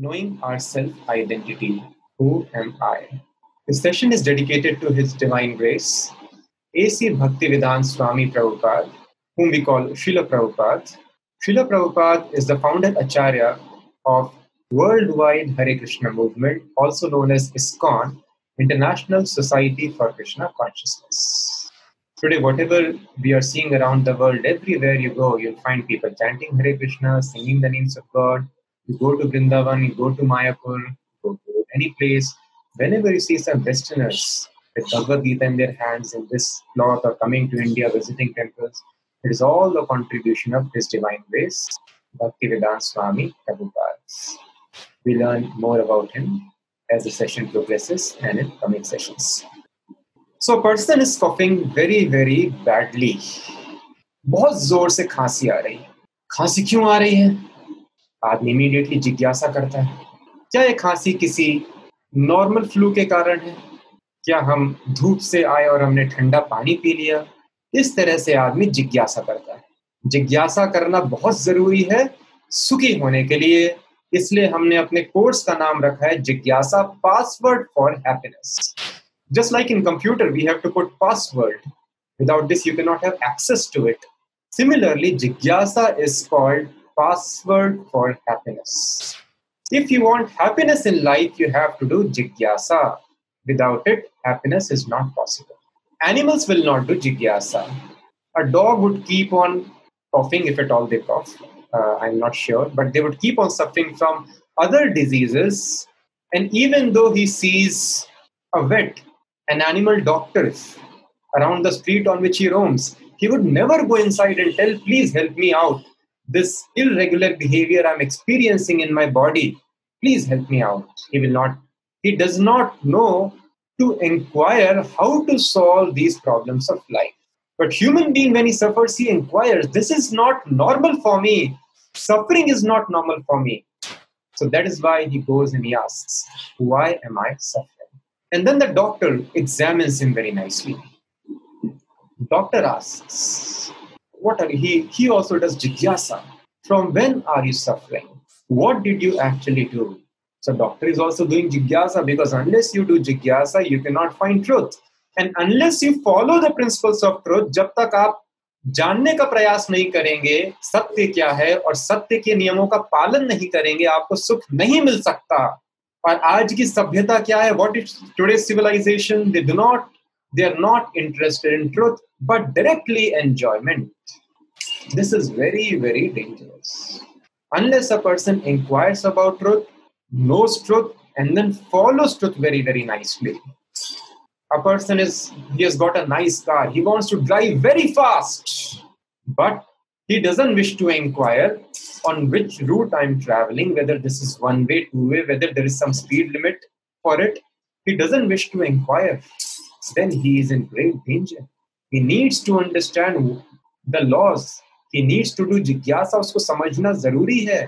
Knowing Our Self Identity Who Am I? This session is dedicated to His Divine Grace, A.C. Bhaktivedanta Swami Prabhupada, whom we call Srila Prabhupada. Srila Prabhupada is the founder Acharya of worldwide Hare Krishna movement, also known as ISKCON, International Society for Krishna Consciousness. Today, whatever we are seeing around the world, everywhere you go, you'll find people chanting Hare Krishna, singing the names of God. You go to Vrindavan, you go to Mayapur, go to any place. Whenever you see some Westerners with Bhagavad Gita in their hands in this cloth or coming to India visiting temples, it is all the contribution of His Divine Grace, Bhaktivedanta Swami Prabhupada. We learn more about him as the session progresses and in coming sessions. So, a person is coughing very, very badly. बहुत ज़ोर से खांसी आ रही है खांसी क्यों आ रही है आदमी इमीडिएटली जिज्ञासा करता है, क्या ये खांसी किसी नॉर्मल फ्लू के कारण है? क्या हम धूप से आए और हमने ठंडा पानी पी लिया? इस तरह से आदमी जिज्ञासा करता है। जिज्ञासा करना बहुत ज़रूरी है सुखी होने के लिए। इसलिए हमने अपने कोर्स का नाम रखा है जिज्ञासा password for happiness just like in computer we have to put password without this you can not have access to it similarly जिज्ञासा is called password for happiness. If you want happiness in life, you have to do jigyasa. Without it, happiness is not possible. Animals will not do jigyasa. A dog would keep on coughing if at all they cough. Uh, I'm not sure, but they would keep on suffering from other diseases. And even though he sees a vet, an animal doctor around the street on which he roams, he would never go inside and tell, Please help me out this irregular behavior I'm experiencing in my body. Please help me out. He will not, he does not know to inquire how to solve these problems of life. But human being, when he suffers, he inquires, this is not normal for me. Suffering is not normal for me. So that is why he goes and he asks, why am I suffering? And then the doctor examines him very nicely. Doctor asks, what are he he also does jigyasa from when are you suffering what did you actually do so doctor is also doing jigyasa because unless you do jigyasa you cannot find truth and unless you follow the principles of truth jab tak aap जानने का प्रयास नहीं करेंगे सत्य क्या है और सत्य के नियमों का पालन नहीं करेंगे आपको सुख नहीं मिल सकता और आज की सभ्यता क्या है what is today civilization they do not they are not interested in truth but directly enjoyment this is very very dangerous. Unless a person inquires about truth knows truth and then follows truth very very nicely. A person is he has got a nice car. He wants to drive very fast. But he doesn't wish to inquire on which route i'm traveling whether this is one way two way whether there is some speed limit for it. He doesn't wish to inquire. Then he is in great danger. He needs to understand the laws. He needs to do जिज्ञासा उसको समझना ज़रूरी है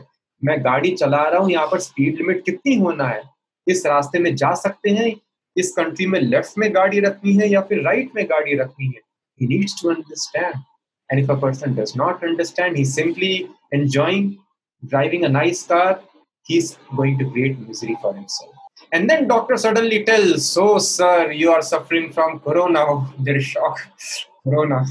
मैं गाड़ी चला रहा हूँ यहाँ पर स्पीड लिमिट कितनी होना है इस रास्ते में जा सकते हैं इस कंट्री में लेफ़्ट में गाड़ी रखनी है या फिर राइट में गाड़ी रखनी है he needs to understand and if a person does not understand he's simply enjoying driving a nice car he's going to create misery for himself and then doctor suddenly tells, so sir, you are suffering from corona. There is shock. corona.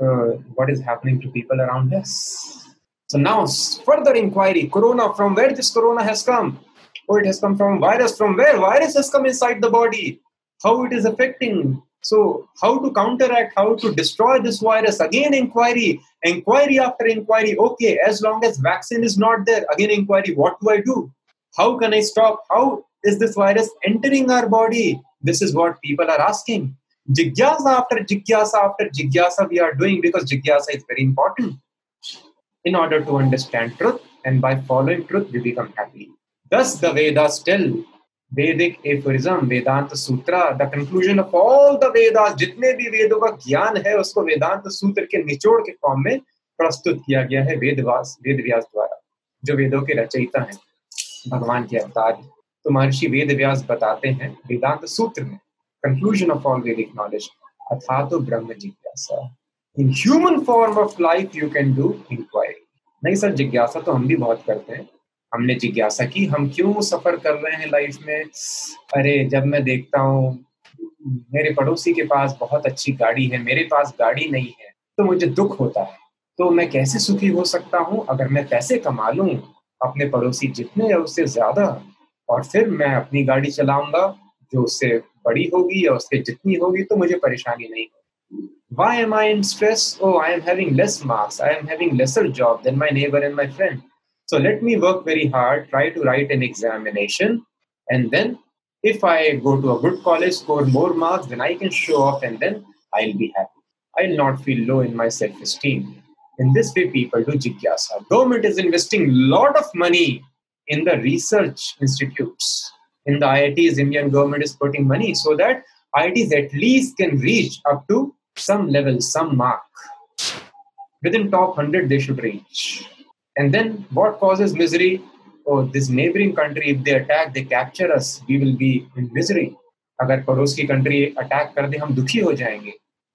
Uh, what is happening to people around us? So now further inquiry. Corona, from where this corona has come? Oh, it has come from virus. From where? Virus has come inside the body. How it is affecting. So how to counteract, how to destroy this virus? Again, inquiry. Inquiry after inquiry. Okay, as long as vaccine is not there, again inquiry. What do I do? How can I stop? How is this virus entering our body? This is what people are asking. Jigyasa after jigyasa after jigyasa we are doing because jigyasa is very important in order to understand truth and by following truth we become happy. Thus the Vedas tell Vedic aphorism, Vedanta Sutra, the conclusion of all the Vedas, जितने भी वेदों का ज्ञान है उसको वेदांत सूत्र के निचोड़ के फॉर्म में प्रस्तुत किया गया है वेदवास वेद व्यास द्वारा जो वेदों के रचयिता हैं भगवान के अवतार तो महर्षि वेद व्यास बताते हैं वेदांत सूत्र में ऑफ़ ऑल वेदिक नॉलेज अथा तो ब्रह्म जिज्ञासा in human form of life you can do inquiry नहीं सर, जिज्ञासा तो हम भी बहुत करते हैं। हमने जिज्ञासा की, हम क्यों सफ़र कर रहे हैं लाइफ में? अरे, जब मैं देखता हूँ, मेरे पड़ोसी के पास बहुत अच्छी गाड़ी है, मेरे पास गाड़ी नहीं है तो मुझे दुख होता है। तो मैं कैसे सुखी हो सकता हूँ? अगर मैं पैसे कमा लूँ, अपने पड़ोसी जितने या उससे ज़्यादा, और फिर मैं अपनी गाड़ी चलाऊँगा, जो उससे बड़ी होगी या उससे जितनी होगी तो मुझे परेशानी नहीं होगी Why am I in stress? Oh, I am having less marks. I am having lesser job than my neighbor and my friend. So let me work very hard, try to write an examination, and then if I go to a good college, score more marks, then I can show off, and then I'll be happy. I'll not feel low in my self-esteem. In this way, people do jigyasa. Government is investing a lot of money in the research institutes. In the IITs, Indian government is putting money so that IITs at least can reach up to some level, some mark. Within top 100, they should reach. And then what causes misery? Oh, this neighboring country, if they attack, they capture us, we will be in misery. अगर पड़ोस की country attack कर दे हम दुखी हो जाएंगे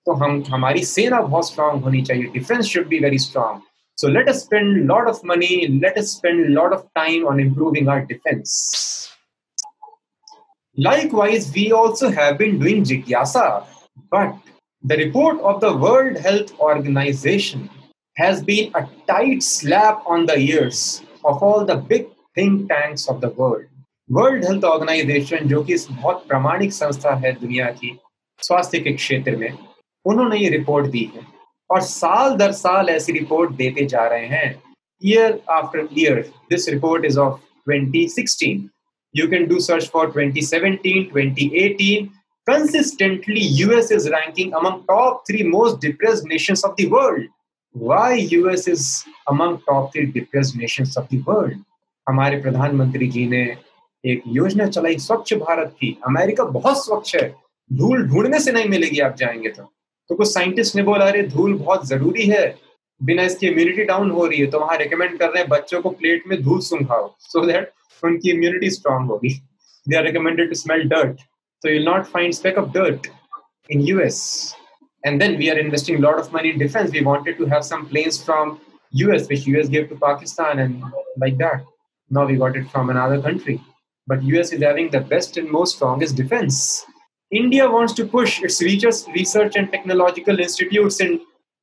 तो हम हमारी सेना बहुत स्ट्रांग होनी चाहिए defence should be very strong so let us spend a lot of money let us spend a lot of time on improving our defense likewise we also have been doing jigyasa but the report of the world health organization has been a tight slap on the ears of all the big think tanks of the world. World Health Organization जो कि बहुत प्रामाणिक संस्था है दुनिया की स्वास्थ्य के क्षेत्र में उन्होंने ये रिपोर्ट दी है और साल दर साल ऐसी रिपोर्ट देते जा रहे हैं year after year this report is of 2016 you can do search for 2017 2018 consistently us is ranking among top 3 most depressed nations of the world. Why US is among top three depressed nations of the world. हमारे प्रधानमंत्री जी ने एक योजना चलाई स्वच्छ भारत की। America बहुत स्वच्छ है। धूल ढूँढने से नहीं मिलेगी, आप जाएँगे तो। तो कुछ साइंटिस्ट ने बोला, अरे, धूल बहुत ज़रूरी है। बिना इसकी इम्यूनिटी डाउन हो रही है। तो वहाँ रिकमेंड कर रहे हैं, बच्चों को प्लेट में धूल सुंघाओ। सो दैट उनकी इम्यूनिटी स्ट्रांग होगी they are recommended to smell dirt so you'll not find speck of dirt in us and then we are investing a lot of money in defense we wanted to have some planes from us which us gave to pakistan and like that now we got it from another country but us is having the best and most strongest defense india wants to push its research and technological institutes in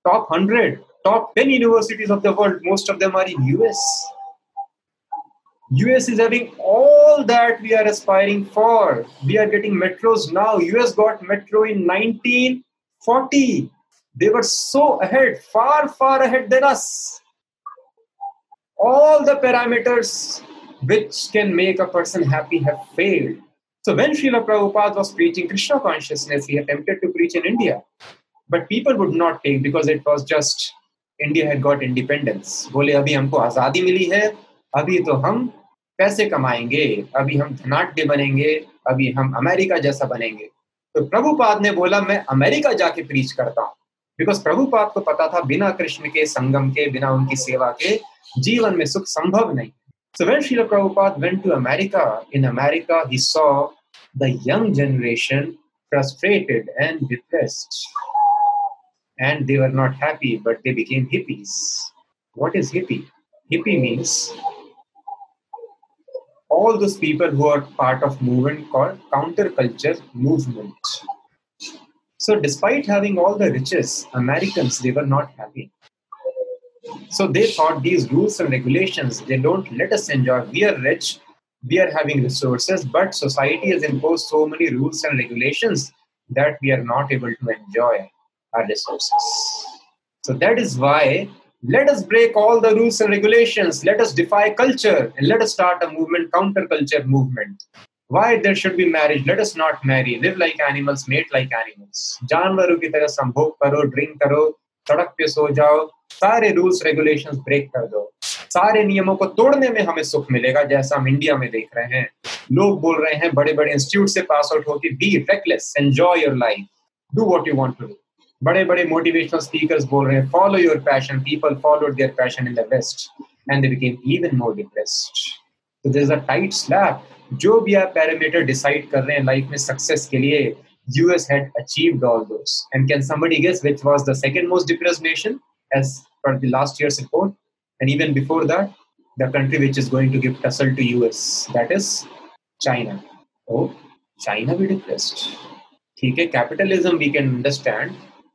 top 100 top 10 universities of the world most of them are in us US is having all that we are aspiring for. We are getting metros now. US got metro in 19 40. They were so ahead, far, far ahead than us. All the parameters which can make a person happy have failed. So when Srila Prabhupada was preaching Krishna consciousness, he attempted to preach in India. But people would not take because it was just India had got independence. बोले अभी हमको आज़ादी मिली है अभी तो हम पैसे कमाएँगे, अभी हम धनाट्य बनेंगे, अभी हम अमेरिका जैसा बनेंगे। तो प्रभुपाद ने बोला, मैं अमेरिका जाके प्रीच करता हूँ। बिकॉज़ प्रभुपाद को पता था, बिना कृष्ण के, संगम के, बिना उनकी सेवा के, जीवन में सुख संभव नहीं। So when Srila Prabhupada went to America in America he saw the young generation frustrated and depressed and they were not happy but they became hippies what is hippie hippie means all those people who are part of movement called counterculture movement. So despite having all the riches, Americans, they were not happy. So they thought these rules and regulations, they don't let us enjoy. We are rich, we are having resources, but society has imposed so many rules and regulations that we are not able to enjoy our resources. So that is why let us break all the rules and regulations. Let us defy culture and let us start a movement, counterculture movement. Why there should be marriage? Let us not marry. Live like animals, mate like animals. जानवरों की तरह संभोग करो drink करो सड़क पे सो जाओ सारे रूल्स रेगुलेशंस ब्रेक कर दो सारे नियमों को तोड़ने में हमें सुख मिलेगा जैसा हम इंडिया में देख रहे हैं लोग बोल रहे हैं बड़े बड़े इंस्टीट्यूट से पास आउट होकर be reckless enjoy your life do what you want to do बड़े बड़े मोटिवेशनल स्पीकर्स बोल रहे हैं follow your passion people follow their passion in the west and they became even more depressed तो there is a tight slap जो भी आप parameter decide कर रहे हैं लाइफ में सक्सेस के लिए US had achieved all those. And can somebody guess which was the second most depressed nation as per the last year's report? And even before that, the country which is going to give tussle to US, that is China. Oh, China be depressed. Okay, capitalism we can understand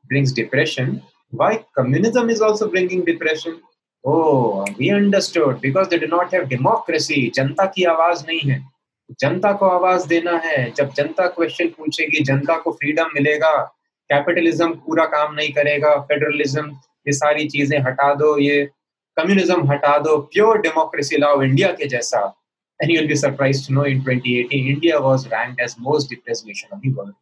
brings depression. Why communism is also bringing depression? Oh, we understood because they do not have democracy. जनता की आवाज़ नहीं है जनता को आवाज़ देना है जब जनता क्वेश्चन पूछेगी जनता को फ्रीडम मिलेगा कैपिटलिज्म पूरा काम नहीं करेगा फेडरलिज्म ये सारी चीज़ें हटा दो ये कम्युनिज्म हटा दो प्योर डेमोक्रेसी लाओ इंडिया के जैसा and you'll be surprised to know in 2018 India was ranked as most depressed nation of the world.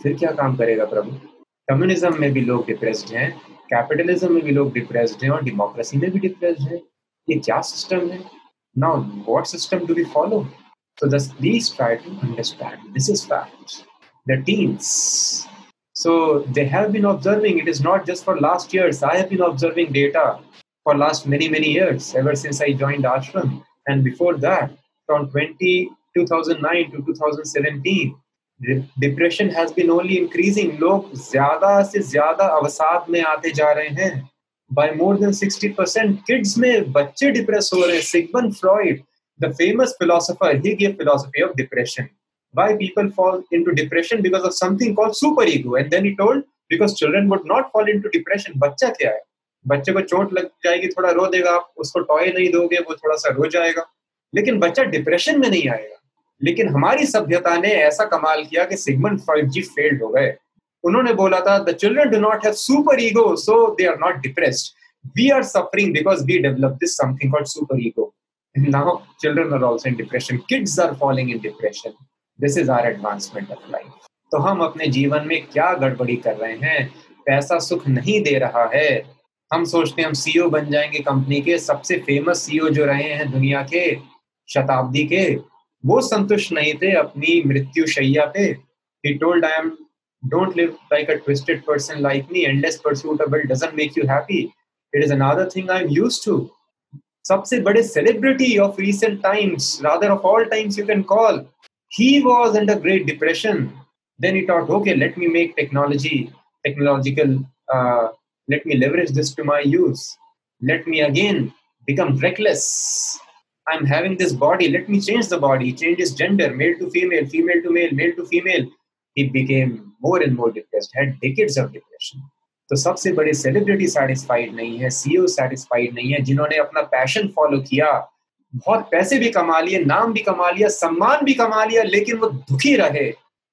फिर क्या काम करेगा प्रभु कम्युनिज्म में भी लोग डिप्रेस्ड हैं कैपिटलिज्म में भी लोग डिप्रेस्ड हैं और डेमोक्रेसी में भी डिप्रेस्ड हैं ये क्या सिस्टम है now what system do we follow So thus, please try to understand. This is fact. The teens. So they have been observing. It is not just for last years. I have been observing data for last many many years ever since I joined ashram. And before that, from 20, 2009 to 2017, depression has been only increasing लोग ज़्यादा से ज़्यादा अवसाद में आते जा रहे हैं। By more than sixty percent kids में बच्चे डिप्रेस हो रहे हैं। Sigmund Freud the famous philosopher he give philosophy of depression why people fall into depression? Because of something called super ego and then he told, because children would not fall into depression, बच्चा क्या है? बच्चे को चोट लग जाएगी, थोड़ा रो देगा आप, उसको टॉय नहीं दोगे, वो थोड़ा सा रो जाएगा। लेकिन बच्चा डिप्रेशन में नहीं आएगा। लेकिन हमारी सभ्यता ने ऐसा कमाल किया कि सिगमंड फ्रॉइड जी फेल्ड हो गए। उन्होंने बोला था the children do not have super ego so they are not depressed we are suffering because we develop this something called super ego now, children are also in depression. Kids are falling in depression. This is our advancement of life. तो हम अपने जीवन में क्या गड़बड़ी कर रहे हैं? पैसा सुख नहीं दे रहा है। हम सोचते हैं हम सीईओ बन जाएँगे कंपनी के, सबसे फ़ेमस सीईओ जो रहे हैं दुनिया के, शताब्दी के वो संतुष्ट नहीं थे अपनी मृत्यु शैया पे he told i am don't live like a twisted person like me endless pursuit of it doesn't make you happy it is another thing i'm used to सबसे बड़े celebrity of recent times rather of all times you can call he was under great depression then he thought okay let me make technology technological uh, let me leverage this to my use let me again become reckless i'm having this body. Let me change the body. Change his gender, male to female female to male male to female. He became more and more depressed, had decades of depression. तो सबसे बड़े celebrity satisfied नहीं है CEO satisfied नहीं है, जिन्होंने अपना passion follow किया। बहुत पैसे भी कमा लिए, नाम भी कमा लिया, सम्मान भी कमा लिया, लेकिन वो दुखी रहे।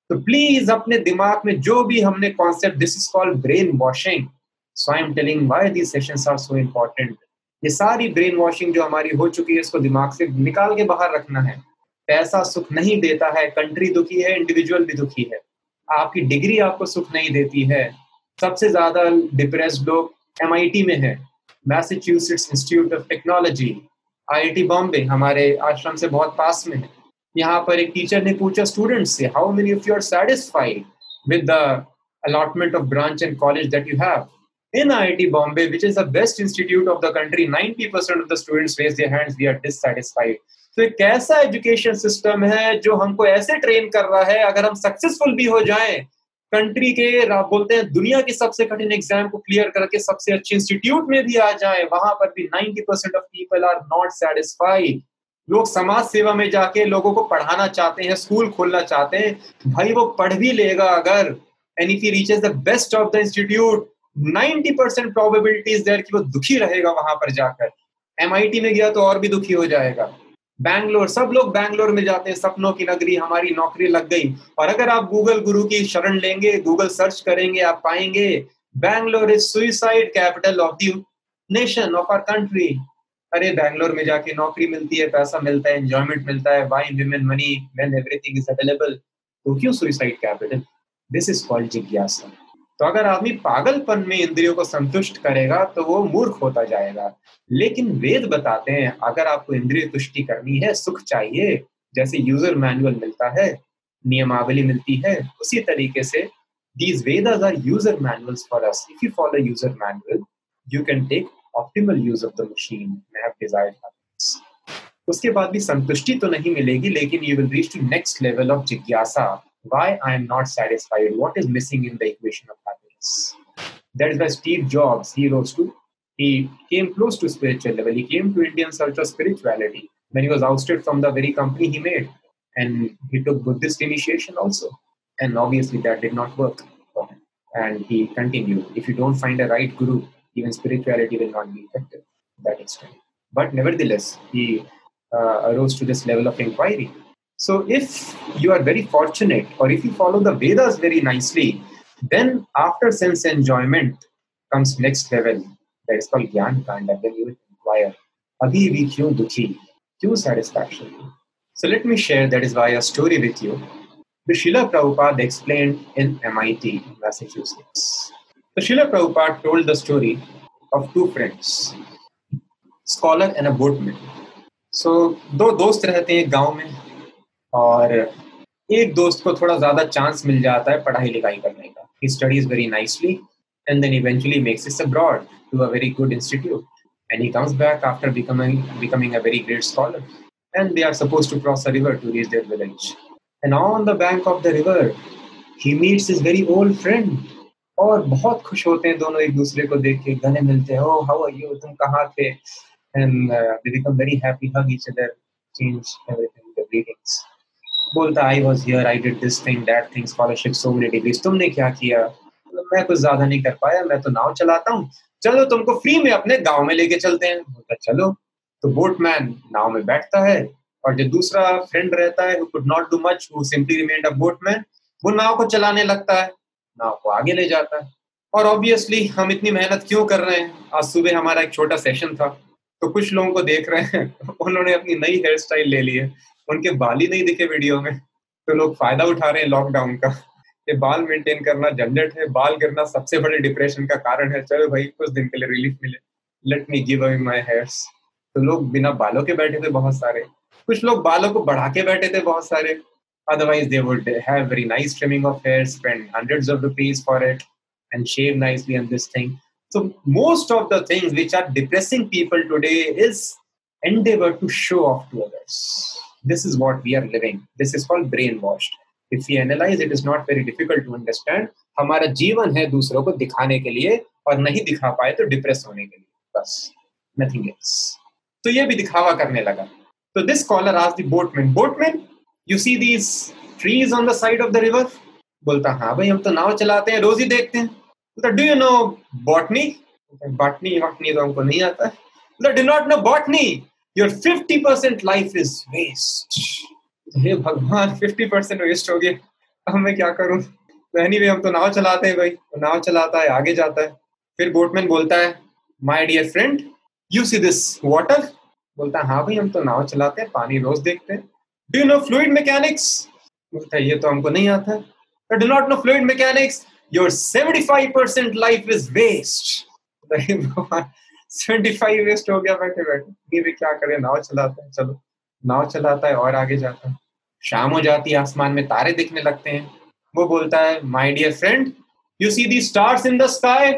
तो प्लीज़ अपने दिमाग में जो भी हमने concept this is called brain washing so I am telling why the sessions are so important ये सारी ब्रेन वॉशिंग जो हमारी हो चुकी है, इसको दिमाग से निकाल के बाहर रखना है। पैसा सुख नहीं देता है कंट्री दुखी है इंडिविजुअल भी दुखी है। आपकी डिग्री आपको सुख नहीं देती है। सबसे ज़्यादा डिप्रेस्ड लोग एम में है। Massachusetts Institute of Technology I Bombay हमारे आश्रम से बहुत पास में है। यहाँ पर एक टीचर ने पूछा स्टूडेंट से how many of you are satisfied with the allotment of branch and college that you have. In IIT Bombay, which is the best institute of the country, 90% of the students raise their hands, we are dissatisfied. तो एक ऐसा education system है जो हमको ऐसे train कर रहा है अगर हम सक्सेसफुल भी हो जाएँ कंट्री के बोलते हैं दुनिया की सबसे कठिन एग्ज़ाम को क्लियर करके सबसे अच्छे इंस्टीट्यूट में भी आ जाए वहाँ पर भी 90 percent of people are not satisfied लोग समाज सेवा में जाके लोगों को पढ़ाना चाहते हैं स्कूल खोलना चाहते हैं भाई वो पढ़ भी लेगा अगर and if reaches the best of the institute 90 percent probabilities there कि वो दुखी रहेगा वहाँ पर जाकर। एमआईटी में गया तो और भी दुखी हो जाएगा। बैंगलोर, सब लोग बैंगलोर में जाते हैं, सपनों की नगरी, हमारी नौकरी लग गई। और अगर आप गूगल गुरु की शरण लेंगे गूगल सर्च करेंगे, आप पाएँगे, Bangalore is suicide capital of the nation of our country अरे, बैंगलोर में जाके नौकरी मिलती है, पैसा मिलता है एंजॉयमेंट मिलता है wine women money when everything is available तो क्यों suicide capital this is called जिज्ञासा। तो अगर आदमी पागलपन में इंद्रियों को संतुष्ट करेगा तो वो मूर्ख होता जाएगा। लेकिन वेद बताते हैं, अगर आपको इंद्रिय तुष्टि करनी है, सुख चाहिए, जैसे यूज़र मैनुअल मिलता है, नियमावली मिलती है, उसी तरीके से these Vedas are user manuals for us if you follow user manual you can take optimal use of the machine उसके बाद भी संतुष्टि तो नहीं मिलेगी, लेकिन you will reach to next level of जिज्ञासा। Why I am not satisfied, what is missing in the equation of happiness. That is why Steve Jobs, he rose to He came close to spiritual level. He came to Indian search of spirituality when he was ousted from the very company he made. And he took Buddhist initiation also. And obviously that did not work for him. And he continued. If you don't find a right guru, even spirituality will not be effective that extent. But nevertheless, he uh, arose to this level of inquiry. So if you are very fortunate, or if you follow the Vedas very nicely, then after sense enjoyment comes next level. That is called Gyan Kanda. Then you inquire, Abhi vi kyun dukhi? Kyun satisfaction? So let me share that is why a story with you. The Srila Prabhupada explained in MIT, Massachusetts. The Srila Prabhupada told the story of two friends, scholar and a boatman. So so, दो दोस्त रहते हैं गांव में और एक दोस्त को थोड़ा ज़्यादा चांस मिल जाता है पढ़ाई लिखाई करने का। He studies very nicely and then eventually makes it abroad to a very good institute and he comes back after becoming becoming a very great scholar and they are suppose to cross a river to reach their village and on the bank of the river he meets his very old friend और बहुत खुश होते हैं दोनों एक दूसरे को देख के। गले मिलते हैं ओ हाउ आर यू तुम कहाँ थे? And they become very happy hug each other change everything the greetings बोलता I was here I did this thing that thing scholarship so many degrees तुमने क्या किया? मैं कुछ ज़्यादा नहीं कर पाया, मैं तो नाव चलाता हूँ। चलो, तुमको फ्री में अपने गाँव में लेके चलते हैं। बोलता, चलो। तो बोटमैन नाव में बैठता है और जो दूसरा फ्रेंड रहता है could not do much who simply remained a boatman वो नाव को चलाने लगता है। नाव को आगे ले जाता है। और ऑब्वियसली हम इतनी मेहनत क्यों कर रहे हैं? आज सुबह हमारा एक छोटा सेशन था। तो कुछ लोगों को देख रहे हैं, उन्होंने अपनी नई हेयर स्टाइल ले ली है। उनके बाल ही नहीं दिखे वीडियो में। तो लोग फ़ायदा उठा रहे हैं लॉकडाउन का। ये बाल मेंटेन करना झंझट है, बाल गिरना सबसे बड़े डिप्रेशन का कारण है। चलो भाई, कुछ दिन के लिए रिलीफ मिले। Let me give away my hairs तो लोग बिना बालों के बैठे थे बहुत सारे। कुछ लोग बालों को बढ़ा के बैठे थे बहुत सारे। Otherwise they would have very nice trimming of hair spend hundreds of rupees for it and shave nicely on this thing so most of the things which are depressing people today is endeavour to show off to others This is what we are living. This is called brainwashed. If we analyze, it is not very difficult to understand. हमारा जीवन है दूसरों को दिखाने के लिए और नहीं दिखा पाए तो डिप्रेस होने के लिए। बस नथिंग एल्स तो ये भी दिखावा करने लगा। तो दिस कॉलर आज the boatman boatman you see these trees on the side of the river बोलता हाँ भाई हम तो नाव चलाते हैं रोज ही देखते हैं। Do you know botany botany botany तो हमको नहीं आता है। Do not know botany your fifty percent life is waste हे भगवान फिफ्टी परसेंट वेस्ट हो गया। अब मैं क्या करूँ? एनी वे हम तो नाव चलाते हैं भाई। तो नाव चलाता है, आगे जाता है। फिर बोटमैन बोलता है my dear friend you see this water बोलता है हाँ भाई, हम तो नाव चलाते हैं, पानी रोज देखते हैं। Do you know fluid mechanics बोलता है, ये तो हमको नहीं आता। है do not know fluid mechanics your 75% life is waste. 75 waste हो गया, बैठे बैठे। ये भी क्या करें, नाव चलाता है, चलो। नाव चलाता है और आगे जाता है। शाम हो जाती है, आसमान में तारे दिखने लगते हैं। वो बोलता है my dear friend you see the stars in the sky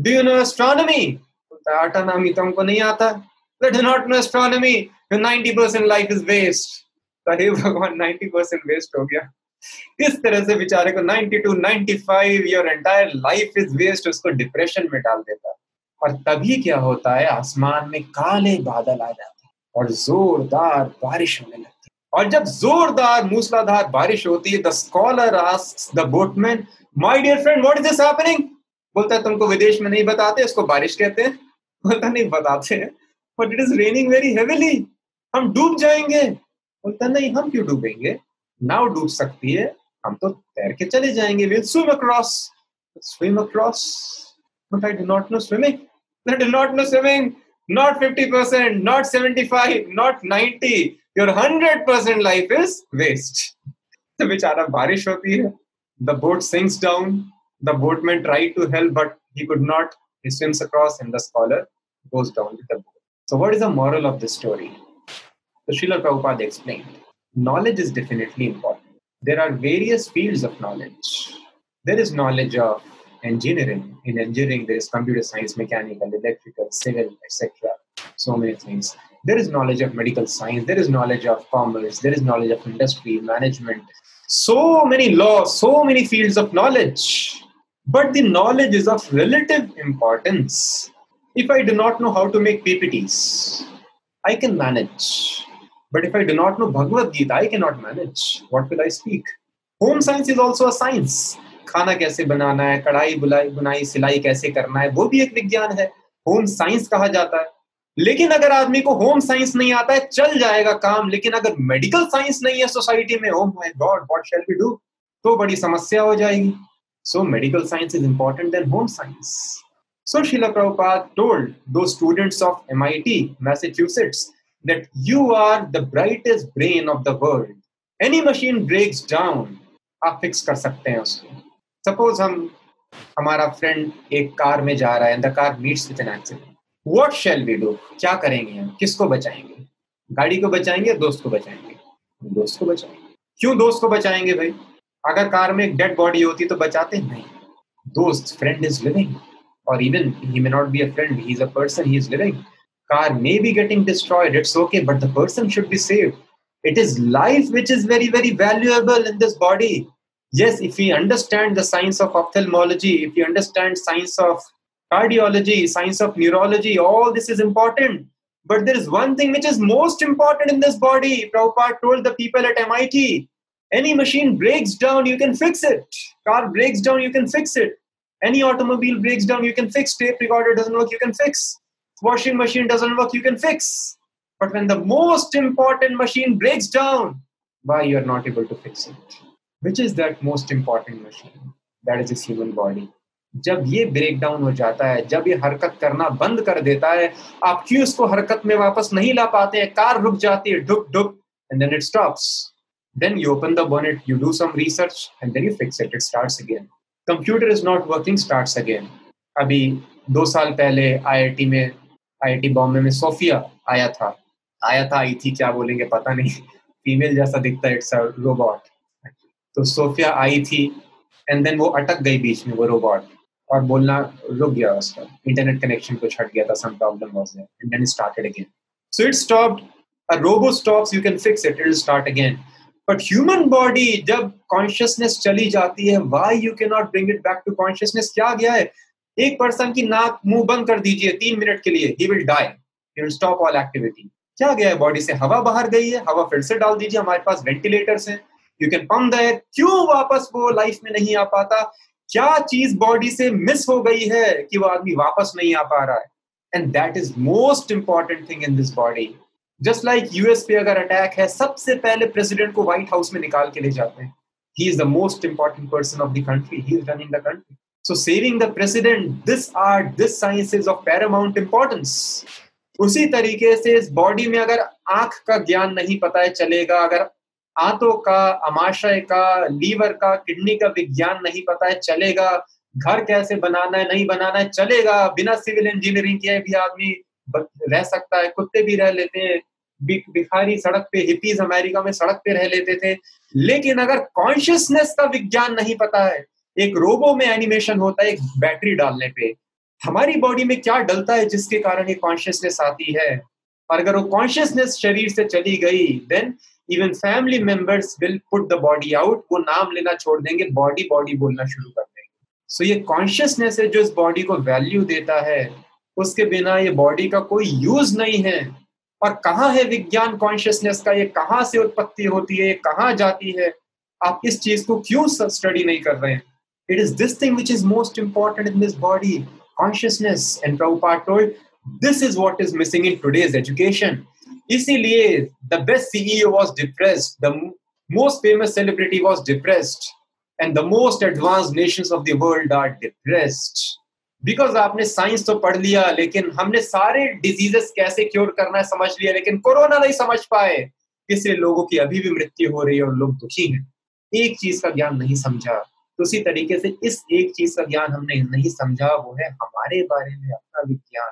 do you know astronomy बोलता है एस्ट्रोनॉमी तो हमको नहीं आता। Do not know astronomy 90% life is waste अरे भगवान 90% वेस्ट हो गया। किस तरह से बेचारे को 90 to 95 your entire life is waste उसको डिप्रेशन में डाल देता। है और तभी क्या होता है, आसमान में काले बादल आ जाते हैं और जोरदार बारिश होने लगती है। और जब जोरदार मूसलाधार बारिश होती है the scholar the boatman my dear friend what is this happening बोलता है, तुमको विदेश में नहीं बताते, इसको बारिश कहते हैं। बोलता नहीं बताते हैं but it is raining very heavily हम डूब जाएँगे। बोलता नहीं, हम क्यों डूबेंगे? नाव डूब सकती है, हम तो तैर के चले जाएँगे। Will swim across swim across but I do not know swimming They do not know swimming. Not 50%, not 75, not 90. Your 100% life is waste. The barish hoti hai. The boat sinks down. The boatman tried to help, but he could not. He swims across, and the scholar goes down with the boat. So, what is the moral of this story? So, Srila Prabhupada explained knowledge is definitely important. There are various fields of knowledge. There is knowledge of engineering. In engineering, there is computer science, mechanical, electrical, civil, etc. So many things. There is knowledge of medical science. There is knowledge of commerce. There is knowledge of industry, management. So many laws, so many fields of knowledge. But the knowledge is of relative importance. If I do not know how to make PPTs, I can manage. But if I do not know Bhagavad Gita, I cannot manage. What will I speak? Home science is also a science. खाना कैसे बनाना है, कढ़ाई बुलाई, बुनाई, सिलाई कैसे करना है, वो भी एक विज्ञान है। होम साइंस कहा जाता है। लेकिन अगर आदमी को होम साइंस नहीं आता है, चल जाएगा काम। लेकिन अगर मेडिकल साइंस नहीं है सोसाइटी में ओह my God what shall we do तो बड़ी समस्या हो जाएगी। So medical science is important then home science so Srila Prabhupada told दो students of M MIT Massachusetts that you are the brightest brain of the world any machine breaks down आप fix कर सकते हैं उसको। Suppose हम, हमारा friend एक car में जा रहा है the car meets with an accident what shall we do क्या करेंगे हम? किसको बचाएँगे? गाड़ी को बचाएँगे या दोस्त को बचाएँगे? दोस्त को बचाएँगे। क्यों दोस्त को बचाएँगे भाई? अगर कार में एक डेड बॉडी होती तो बचाते नहीं दोस्त फ्रेंड इज़ लिविंग और even he may not be a friend he is a person he is living car may be getting destroyed, it's okay, but the person should be saved. It is life which is very very valuable in this body. Yes if we understand the science of ophthalmology if we understand science of cardiology, science of neurology, all this is important. But there is one thing which is most important in this body. Prabhupada told the people at MIT any machine breaks down, you can fix it. Car breaks down, you can fix it. Any automobile breaks down, you can fix. Tape recorder doesn't work, you can fix. Washing machine doesn't work, you can fix. But when the most important machine breaks down, why you are not able to fix it? Which is that most important machine? That is this human body. जब ये break down हो जाता है, जब ये हरकत करना बंद कर देता है, आप क्यों उसको हरकत में वापस नहीं ला पाते हैं? कार रुक जाती है डुक डुक and then it stops then you open the bonnet you do some research and fix it it starts again computer is not working starts again अभी दो साल पहले आईआईटी में आईआईटी बॉम्बे में सोफिया आया था। आया था, आई थी, क्या बोलेंगे, पता नहीं। फीमेल जैसा दिखता है इट्स रोबोट तो सोफिया आई थी एंड देन वो अटक गई बीच में, वो रोबोट और बोलना, रुक गया उसका इंटरनेट कनेक्शन कुछ हट गया था some problem was there and then started again so it stopped a robo stops you can fix it it will start again but human body जब कॉन्शियसनेस चली जाती है why you can not bring it back to consciousness क्या गया है? एक person की नाक, मुँह बंद कर दीजिए, तीन मिनट के लिए he will die he will stop all activity क्या गया है? बॉडी से हवा बाहर गई है, हवा फिर से डाल दीजिए, हमारे पास वेंटिलेटर्स हैं you can pump the air क्यों वापस वो लाइफ में नहीं आ पाता? क्या चीज़ बॉडी से मिस हो गई है कि वो आदमी वापस नहीं आ पा रहा है? And that is most important thing in this body just like US पे अगर अटैक है, सबसे पहले प्रेसिडेंट को व्हाइट हाउस में निकाल के ले जाते हैं। He is the most important person of the country he is running the country so saving the president this art this science is of paramount importance उसी तरीके से इस बॉडी में अगर आँख का ज्ञान नहीं पता है, चलेगा। अगर आंतों का, अमाशय का, लीवर का, किडनी का विज्ञान नहीं पता है, चलेगा। घर कैसे बनाना है, नहीं बनाना है, चलेगा। बिना सिविल इंजीनियरिंग किए भी आदमी रह सकता है, कुत्ते भी रह लेते हैं। भिखारी सड़क पे हिपीज अमेरिका में सड़क पे रह लेते थे। लेकिन अगर कॉन्शियसनेस का विज्ञान नहीं पता है, एक रोबो में एनिमेशन होता है, एक बैटरी डालने पे। हमारी बॉडी में क्या डलता है, जिसके कारण ये कॉन्शियसनेस आती है? और अगर वो कॉन्शियसनेस शरीर से चली गई then even family members will put the body out वो नाम लेना छोड़ देंगे बॉडी बॉडी बोलना शुरू कर देंगे। सो so ये कॉन्शियसनेस है जो इस बॉडी को वैल्यू देता है, उसके बिना ये बॉडी का कोई यूज़ नहीं है। और कहाँ है विज्ञान कॉन्शियसनेस का? ये कहाँ से उत्पत्ति होती है? ये कहाँ जाती है? आप इस चीज़ को क्यों स्टडी नहीं कर रहे हैं? It is this thing which is most important in this body consciousness and this is what is missing in today's education इसीलिए the best CEO was depressed the most famous celebrity was depressed and the most advance nations of the world are depressed because आपने science तो पढ़ लिया, लेकिन हमने सारे diseases कैसे cure करना है समझ लिया, लेकिन कोरोना नहीं समझ पाए। इसलिए लोगों की अभी भी मृत्यु हो रही है और लोग दुखी हैं। एक चीज़ का ज्ञान नहीं समझा। तो उसी तरीके से इस एक चीज़ का ज्ञान हमने नहीं समझा, वो है हमारे बारे में अपना विज्ञान।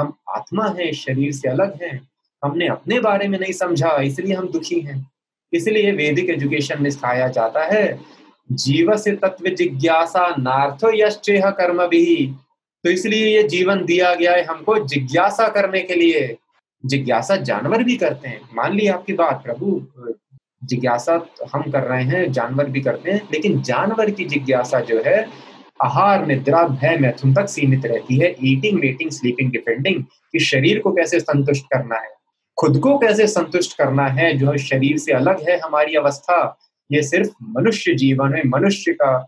हम आत्मा है, शरीर से अलग हैं। हमने अपने बारे में नहीं समझा, इसलिए हम दुखी हैं। इसलिए वैदिक एजुकेशन में सिखाया जाता है जीव से तत्व जिज्ञासा नार्थो यश्चेह कर्म भी तो इसलिए ये जीवन दिया गया है हमको जिज्ञासा करने के लिए। जिज्ञासा जानवर भी करते हैं। मान ली आपकी बात, प्रभु, जिज्ञासा हम कर रहे हैं, जानवर भी करते हैं, लेकिन जानवर की जिज्ञासा जो है, आहार, निद्रा, भय मैथुन तक सीमित रहती है। ईटिंग मेटिंग स्लीपिंग डिपेंडिंग कि शरीर को कैसे संतुष्ट करना है। खुद को कैसे संतुष्ट करना है, जो शरीर से अलग है हमारी अवस्था, ये सिर्फ़ मनुष्य जीवन में मनुष्य का,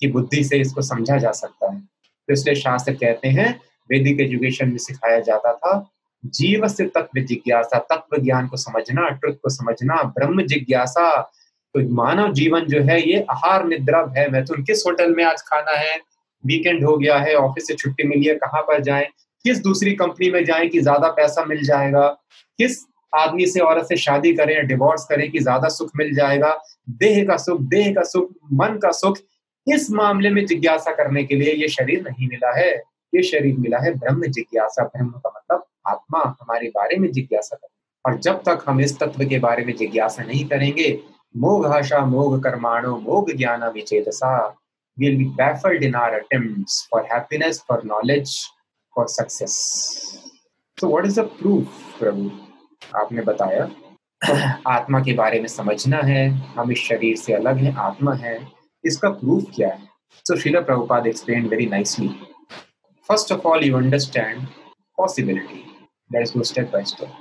की बुद्धि से इसको समझा जा सकता है। तो इसलिए शास्त्र कहते हैं, वैदिक एजुकेशन में सिखाया जाता था, जीव से तत्व जिज्ञासा, तत्व ज्ञान को समझना, ट्रुथ को समझना, ब्रह्म जिज्ञासा तो मानव जीवन जो है, ये आहार निद्रा भय मैथुन किस होटल में आज खाना है, वीकेंड हो गया है, ऑफ़िस से छुट्टी मिली है, कहाँ पर जाए, किस दूसरी कंपनी में जाए कि ज़्यादा पैसा मिल जाएगा किस आदमी से औरत से शादी करें या डिवोर्स करें कि ज़्यादा सुख मिल जाएगा? देह का सुख देह का सुख मन का सुख इस मामले में जिज्ञासा करने के लिए ये शरीर नहीं मिला है। ये शरीर मिला है ब्रह्म जिज्ञासा। ब्रह्म का मतलब आत्मा हमारे बारे में जिज्ञासा करें और जब तक हम इस तत्व के बारे में जिज्ञासा नहीं करेंगे मोग भाषा मोघ कर्माणो मोग ज्ञान विचेतसा we'll be baffled in our attempts for happiness, for knowledge, for success. So what is the proof, प्रभु आपने बताया। आत्मा के बारे में समझना है, हम इस शरीर से अलग हैं, आत्मा है, इसका प्रूफ क्या है? So Srila Prabhupada explain very nicely first of all you understand possibility is go step by step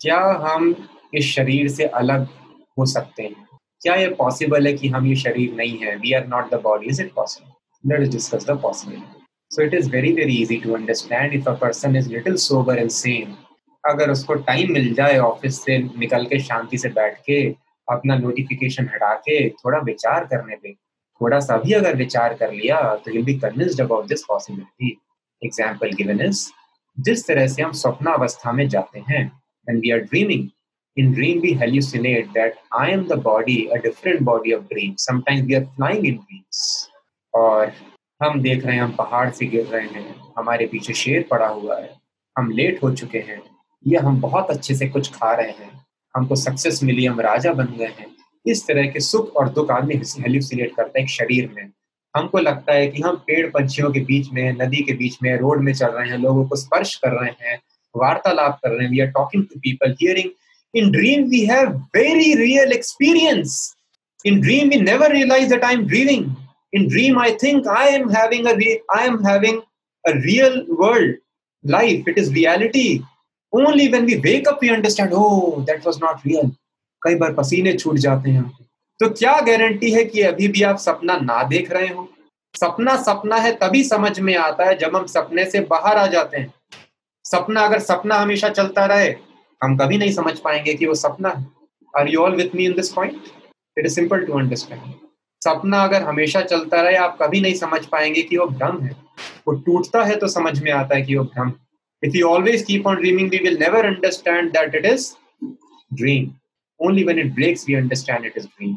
क्या हम इस शरीर से अलग हो सकते हैं? क्या ये पॉसिबल है कि हम ये शरीर नहीं है? We are not the body is it possible us discuss the possibility so it is very very easy to understand if a person is little sober and same अगर उसको टाइम मिल जाए ऑफ़िस से निकल के शांति से बैठ के अपना नोटिफिकेशन हटा के थोड़ा विचार करने पे थोड़ा सा भी अगर विचार कर लिया तो you be convinced about this possibility example given is जिस तरह से हम स्वप्नावस्था में जाते हैं and we are dreaming in dream we hallucinate that I am the body, a different body of dream. Sometimes we are flying in dreams. और हम देख रहे हैं हम पहाड़ से गिर रहे हैं हमारे पीछे शेर पड़ा हुआ है हम लेट हो चुके हैं या हम बहुत अच्छे से कुछ खा रहे हैं। हमको सक्सेस मिली, हम राजा बन गए हैं। इस तरह के सुख और दुख आदमी हेल्यूसिनेट करता है शरीर में। हमको लगता है कि हम पेड़ पंछियों के बीच में, नदी के बीच में, रोड में चल रहे हैं, लोगों को स्पर्श कर रहे हैं, वार्तालाप कर रहे हैं we are talking to people hearing in dream we have very real experience. In dream we never realize that i'm dreaming. In dream i think i am having a re- i am having a real world life. It is reality. Only when we wake up, we understand oh that was not real. कई बार पसीने छूट जाते हैं तो क्या guarantee है कि अभी भी आप सपना ना देख रहे हो? सपना सपना है, तभी समझ में आता है जब हम सपने से बाहर आ जाते हैं। सपना, अगर सपना हमेशा चलता रहे, हम कभी नहीं समझ पाएँगे कि वो सपना है। Are you all with me in this point it is simple to understand सपना अगर हमेशा चलता रहे, आप कभी नहीं समझ पाएँगे कि वो भ्रम है। वो टूटता है तो समझ में आता है कि वो भ्रम if you always keep on dreaming we will never understand that it is dream only when it breaks we understand it is dream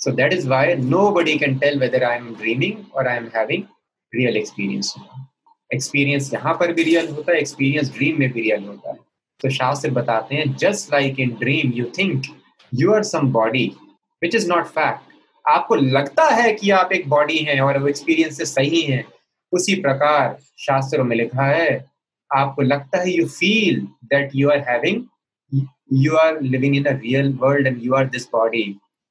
So that is why nobody can tell whether I am dreaming or I am having real experience. Experience यहाँ पर भी real होता है experience dream में भी real होता है तो शास्त्र बताते हैं just like in dream you think you are some body which is not fact आपको लगता है कि आप एक बॉडी हैं और वो एक्सपीरियंस सही है। उसी प्रकार शास्त्रों में लिखा है आपको लगता है you feel that you are having you are living in a real world and you are this body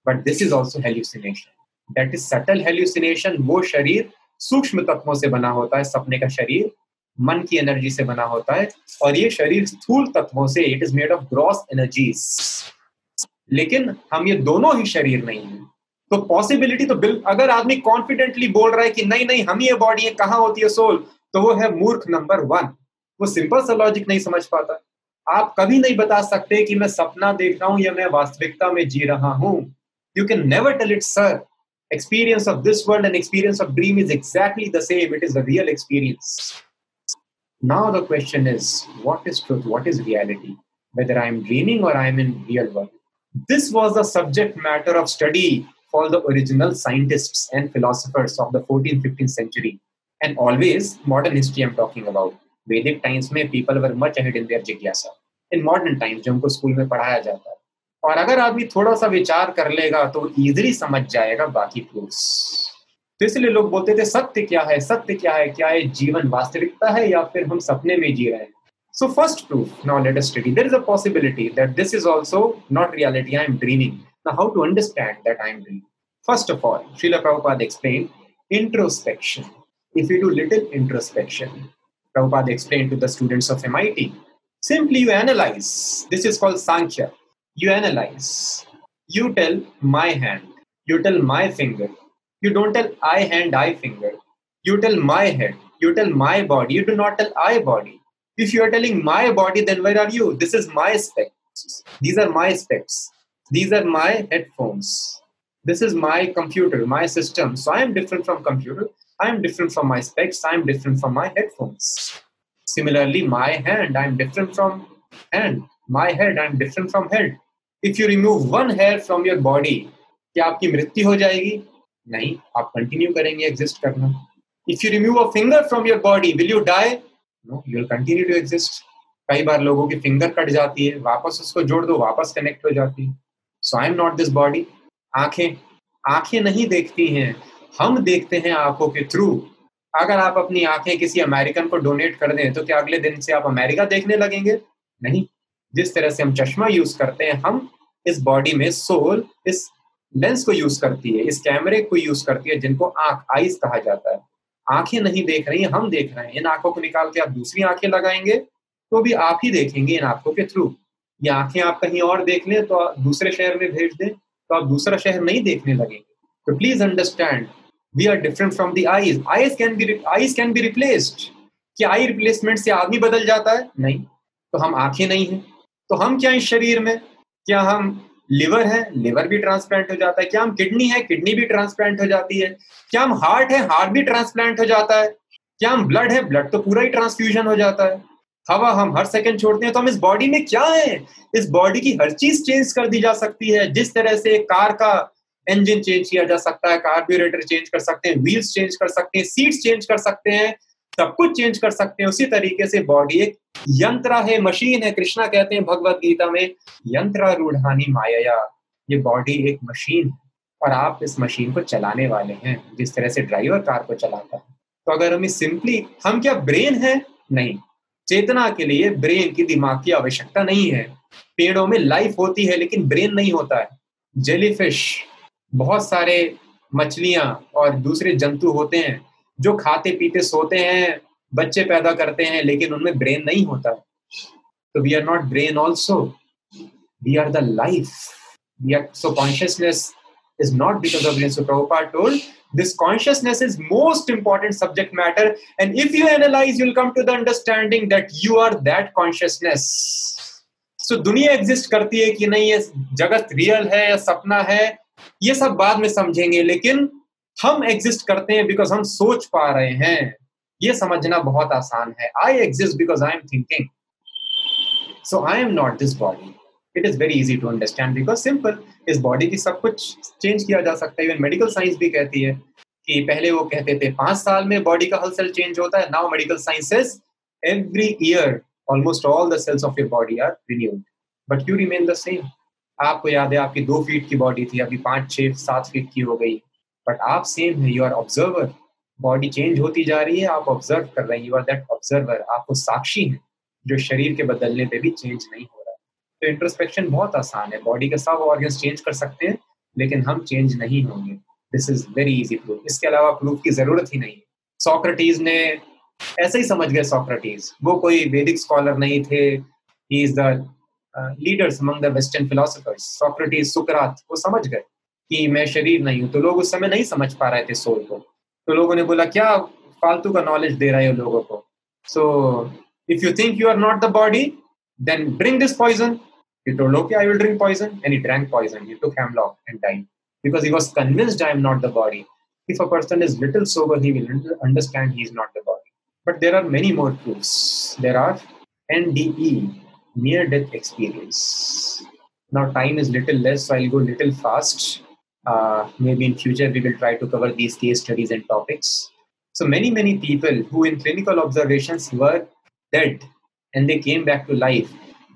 but this is also hallucination that is subtle hallucination वो शरीर सूक्ष्म तत्वों से बना होता है, सपने का शरीर, मन की एनर्जी से बना होता है, और ये शरीर स्थूल तत्वों से it is made of gross energies लेकिन हम ये दोनों ही शरीर नहीं है। तो पॉसिबिलिटी तो बिल, अगर आदमी कॉन्फिडेंटली बोल रहा है कि नहीं नहीं, हम ये बॉडी है, कहाँ होती है सोल तो वो है मूर्ख नंबर वन वो सिंपल सा लॉजिक नहीं समझ पाता आप कभी नहीं बता सकते कि मैं सपना देख रहा हूं या मैं वास्तविकता में जी रहा हूं you can never tell it sir experience of this world and experience of dream is exactly the same it is a real experience Now the question is, what is truth? What is reality? Whether I am dreaming or I am in real world. This was the subject matter of study for the original scientists and philosophers of the 14th, 15th century. And always modern history I'm talking about. Vedic times में people were much ahead in their jigyasa. In modern times जो हमको school में पढ़ाया जाता है। और अगर आदमी थोड़ा सा विचार कर लेगा तो इजीली समझ जाएगा बाकी प्रूफ्स तो इसलिए लोग बोलते थे सत्य क्या है? सत्य क्या है? क्या ये जीवन वास्तविकता है या फिर हम सपने में जी रहे हैं? So first proof now let us study there is a possibility that this is also not reality I am dreaming how to understand that I am dreaming first of all Srila Prabhupada explain introspection if you do little introspection, Prabhupada explained to the students of MIT, simply you analyze. This is called Sankhya. You analyze. You tell my hand. You tell my finger. You don't tell I hand, I finger. You tell my head. You tell my body. You do not tell I body. If you are telling my body, then where are you? This is my specs. These are my specs. These are my headphones. This is my computer, my system. So I am different from computer. I am different from my specs. I am different from my headphones. Similarly, my hand, I am different from hand. My head, I am different from head. If you remove one hair from your body, क्या आपकी मृत्यु हो जाएगी नहीं आप continue करेंगे exist करना if you remove a finger from your body will you die no you will continue to exist कई बार लोगों की फिंगर कट जाती है वापस उसको जोड़ दो वापस कनेक्ट हो जाती है so I am not this body आँखें आँखें नहीं देखती हैं हम देखते हैं आँखों के थ्रू। अगर आप अपनी आँखें किसी अमेरिकन को डोनेट कर दें तो क्या अगले दिन से आप अमेरिका देखने लगेंगे? नहीं। जिस तरह से हम चश्मा यूज़ करते हैं, हम इस बॉडी में सोल, इस लेंस को यूज़ करती है, इस कैमरे को यूज़ करती है, जिनको आँख आईज कहा जाता है। आँखें नहीं देख रही हम देख रहे हैं। इन आँखों को निकाल के आप दूसरी आँखें लगाएँगे तो भी आप ही देखेंगे इन आँखों के थ्रू। ये आँखें आप कहीं और देख लें तो दूसरे शहर में भेज दें तो आप दूसरा शहर नहीं देखने लगेंगे। तो please understand we are different from the eyes eyes can be eyes can be replaced क्या आई रिप्लेसमेंट से आदमी बदल जाता है? नहीं। तो हम आँखें नहीं हैं। तो हम क्या इस शरीर में? क्या हम लिवर है? लिवर भी ट्रांसप्लांट हो जाता है। क्या हम किडनी है? किडनी भी ट्रांसप्लांट हो जाती है। क्या हम हार्ट है? हार्ट भी ट्रांसप्लांट हो जाता है। क्या हम ब्लड है? ब्लड तो पूरा ही ट्रांसफ्यूजन हो जाता है। हवा हम हर सेकंड छोड़ते हैं। तो हम इस बॉडी में क्या है? इस बॉडी की हर चीज़ चेंज कर दी जा सकती है। जिस तरह से कार का इंजन चेंज किया जा सकता है कार्बोरेटर चेंज कर सकते हैं व्हील्स चेंज कर सकते हैं सीट्स चेंज कर सकते हैं, सब कुछ चेंज कर सकते हैं। उसी तरीके से बॉडी एक यंत्र है मशीन है, कृष्णा कहते हैं भगवत गीता में, यंत्र रूढ़ानी माया ये बॉडी एक मशीन और आप इस मशीन को चलाने वाले हैं, जिस तरह से ड्राइवर कार को चलाता है। तो अगर हमें सिंपली हम क्या ब्रेन है? नहीं। चेतना के लिए ब्रेन की दिमाग की आवश्यकता नहीं है। पेड़ों में लाइफ होती है, लेकिन ब्रेन नहीं होता है। जेलीफिश बहुत सारे मछलियाँ और दूसरे जंतु होते हैं जो खाते पीते सोते हैं बच्चे पैदा करते हैं लेकिन उनमें ब्रेन नहीं होता तो we are not brain also we are the life we are so consciousness is not because of brain. So Prabhupada told this consciousness is most important subject matter. And if you analyze, you'll come to the understanding that you are that consciousness. So दुनिया exist करती है कि नहीं ये जगत real है या सपना है ये सब बाद में समझेंगे, लेकिन हम एग्जिस्ट करते हैं बिकॉज़ हम सोच पा रहे हैं। ये समझना बहुत आसान है। I exist because I am thinking so I am not this body it is very easy to understand because simple इस बॉडी की सब कुछ चेंज किया जा सकता है। इवन मेडिकल साइंस भी कहती है कि पहले वो कहते थे, पाँच साल में बॉडी का हल सेल चेंज होता है। Now medical sciences every year almost all the cells of your body are renewed but you remain the same आपको याद है, आपकी दो फीट की बॉडी थी अभी पाँच, छह, सात फीट की हो गई। बट आप सेम है you are observer body change होती जा रही है, आप ऑब्ज़र्व कर रहे हैं यू आर दैट ऑब्जर्वर आपको साक्षी है, जो शरीर के बदलने पे भी चेंज नहीं हो रहा। तो इंट्रोस्पेक्शन बहुत आसान है। बॉडी के सब ऑर्गन चेंज कर सकते हैं, लेकिन हम चेंज नहीं होंगे। This is very easy proof इसके अलावा प्रूफ की ज़रूरत ही नहीं। सोक्रेटिस ने ऐसे ही समझ गए सोक्रेटिस वो कोई वैदिक स्कॉलर नहीं थे। He is the Leaders among the western philosophers Socrates सुकरात वो समझ गए कि मैं शरीर नहीं हूं तो लोग उस समय नहीं समझ पा रहे थे सोल को तो लोगों ने बोला क्या फालतू का नॉलेज दे रहे हो लोगों को so if you think you are not the body then drink this poison He told, okay, I will drink poison. And he drank poison. He took hemlock and died. Because he was convinced I am not the body. If a person is little sober, he will understand he is not the body. But there are many more proofs. There are NDE, near death experience. Now, time is little less, so I'll go little fast. Uh, maybe in future we will try to cover these case studies and topics. So many, many people who in clinical observations were dead and they came back to life.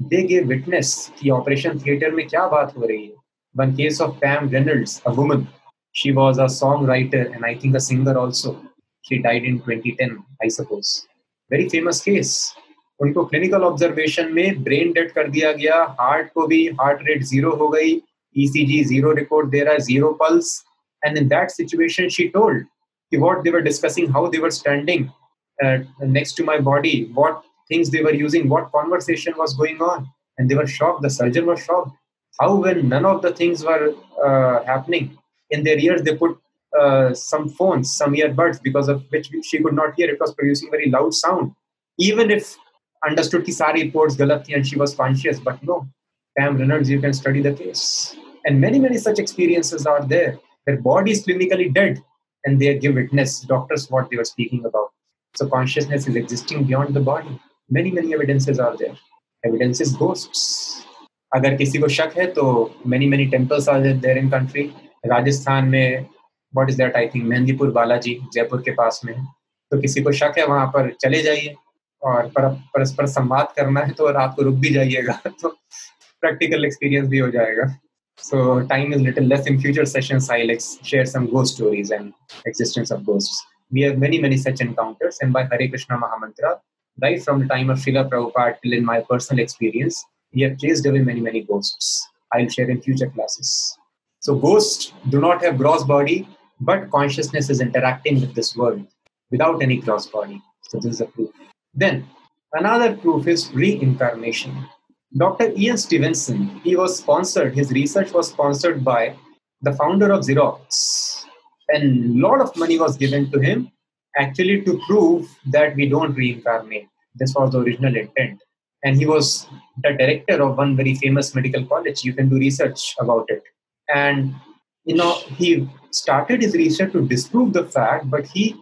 They gave witness the operation theater mein kya baat ho rahi hai. One case of Pam Reynolds, a woman. She was a songwriter and I think a singer also. She died in 2010, I suppose. Very famous case. उनको clinical observation में brain dead कर दिया गया heart को भी heart rate zero हो गई ECG zero report दे रहा है zero pulse and in that situation she told what they were discussing, how they were standing uh, next to my body, what things they were using, what conversation was going on. And they were shocked. The surgeon was shocked. How, when none of the things were uh, happening, in their ears they put uh, some phones, some earbuds, because of which she could not hear. It was producing very loud sound. Even if understood ki sari reports galat thi and she was conscious, but no. Pam Reynolds, you can study the case. And many, many such experiences are there. Their body is clinically dead and they give witness, doctors, what they were speaking about. So consciousness is existing beyond the body. Many, many evidences are there. Evidence is ghosts. अगर किसी को शक है तो many many temples are there in country. Rajasthan में what is that I think Mehandipur Balaji Jaipur के पास में तो किसी को शक है वहाँ पर चले जाइए और पर, परस्पर संवाद करना है तो रात को रुक भी जाइएगा तो प्रैक्टिकल एक्सपीरियंस भी हो जाएगा So time is little less in future sessions. I'll ex- share some ghost stories and existence of ghosts. We have many, many such encounters. And by Hare Krishna Mahamantra, right from the time of Srila Prabhupada till in my personal experience, we have chased away many, many ghosts. I'll share in future classes. So ghosts do not have gross body, but consciousness is interacting with this world without any gross body. So this is a proof. Then another proof is reincarnation. Dr. Ian Stevenson, he was sponsored, his research was sponsored by the founder of Xerox. And a lot of money was given to him actually to prove that we don't reincarnate. This was the original intent. And he was the director of one very famous medical college. You can do research about it. And you know, he started his research to disprove the fact, but he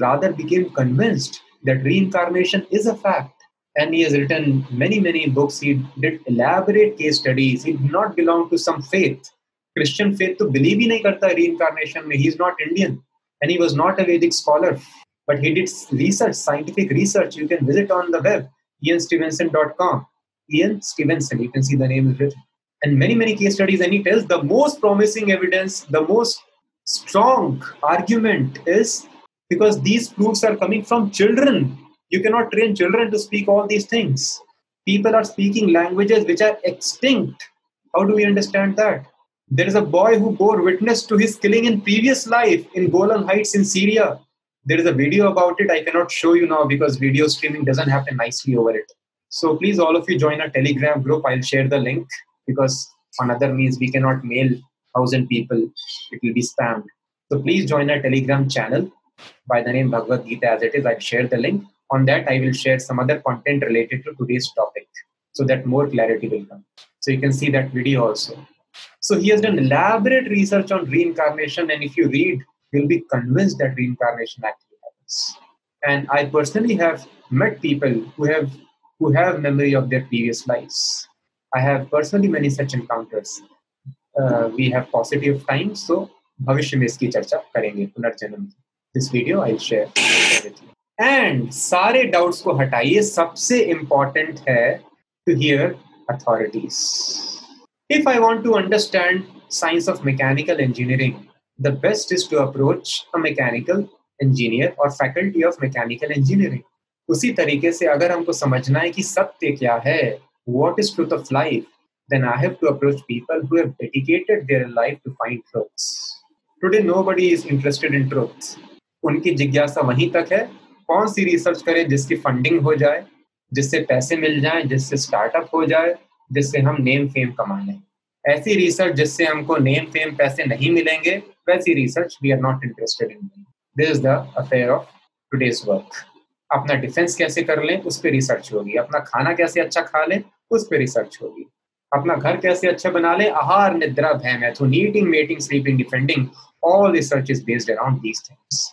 rather became convinced that reincarnation is a fact. And he has written many, many books. He did elaborate case studies. He did not belong to some faith. Christian faith to believe in nahi reincarnation. He is not Indian. And he was not a Vedic scholar. But he did research, scientific research. You can visit on the web, ianstevenson.com. Ian Stevenson, you can see the name is written. And many, many case studies. And he tells the most promising evidence, the most strong argument is because these proofs are coming from children you cannot train children to speak all these things. People are speaking languages which are extinct. How do we understand that? There is a boy who bore witness to his killing in previous life in Golan Heights in Syria. There is a video about it. I cannot show you now because video streaming doesn't happen nicely over it. So please, all of you join our Telegram group. I'll share the link because on other means we cannot mail thousand people. It will be spammed. So please join our Telegram channel by the name Bhagavad Gita as it is. I'll share the link on that i will share some other content related to today's topic so that more clarity will come so you can see that video also so he has done elaborate research on reincarnation and if you read you'll be convinced that reincarnation actually happens and i personally have met people who have who have memory of their previous lives i have personally many such encounters uh, we have positive time so भविष्य में इसकी चर्चा करेंगे पुनर्जन्म this video I share and सारे doubts को हटाइए, सबसे इंपॉर्टेंट है to hear authorities if I want to understand science of mechanical engineering the best is to approach a mechanical engineer और फैकल्टी ऑफ़ मैकेनिकल इंजीनियरिंग उसी तरीके से अगर हमको समझना है कि सत्य क्या है what is truth of life then I have to approach people who have dedicated. उनकी जिज्ञासा वहीं तक है। कौन सी रिसर्च करें जिसकी फंडिंग हो जाए, जिससे पैसे मिल जाए, जिससे स्टार्टअप हो जाए, जिससे हम नेम फेम कमा लें। ऐसी रिसर्च जिससे हमको नेम फेम पैसे नहीं मिलेंगे, वैसी research we are not interested in this is the affair of today's work अपना डिफेंस कैसे कर लें, उस पर रिसर्च होगी। अपना खाना कैसे अच्छा खा लें, उस पर रिसर्च होगी। अपना घर कैसे अच्छा बना लें, आहार, निद्रा, भय, मैथुन eating mating sleeping defending all research is based around these things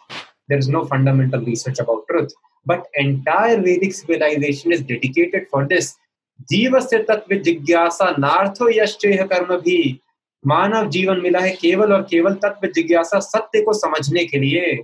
there is no fundamental research about truth but entire vedic civilization is dedicated for this जीवस्य तत्व जिज्ञासा नार्थो यश्चेह कर्म भी मानव जीवन मिला है केवल और केवल तत्व जिज्ञासा सत्य को समझने के लिए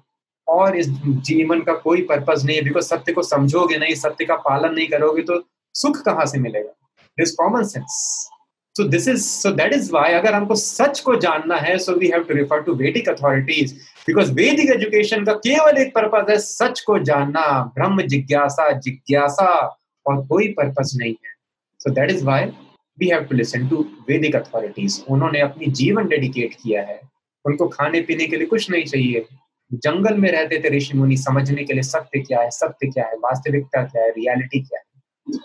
और इस जीवन का कोई पर्पज नहीं है बिकॉज़ सत्य को समझोगे नहीं सत्य का पालन नहीं करोगे तो सुख कहाँ से मिलेगा this common sense so this is so that is why अगर हमको सच को जानना है so we have to refer to Vedic authorities because Vedic education का केवल एक पर्पज है सच को जानना, ब्रह्म जिज्ञासा जिज्ञासा, और कोई पर्पज नहीं है। So that is why we have to listen to Vedic authorities उन्होंने अपनी जीवन डेडिकेट किया है। उनको खाने पीने के लिए कुछ नहीं चाहिए। जंगल में रहते थे ऋषि मुनि, समझने के लिए सत्य क्या है, सत्य क्या है, वास्तविकता क्या है रियलिटी क्या है।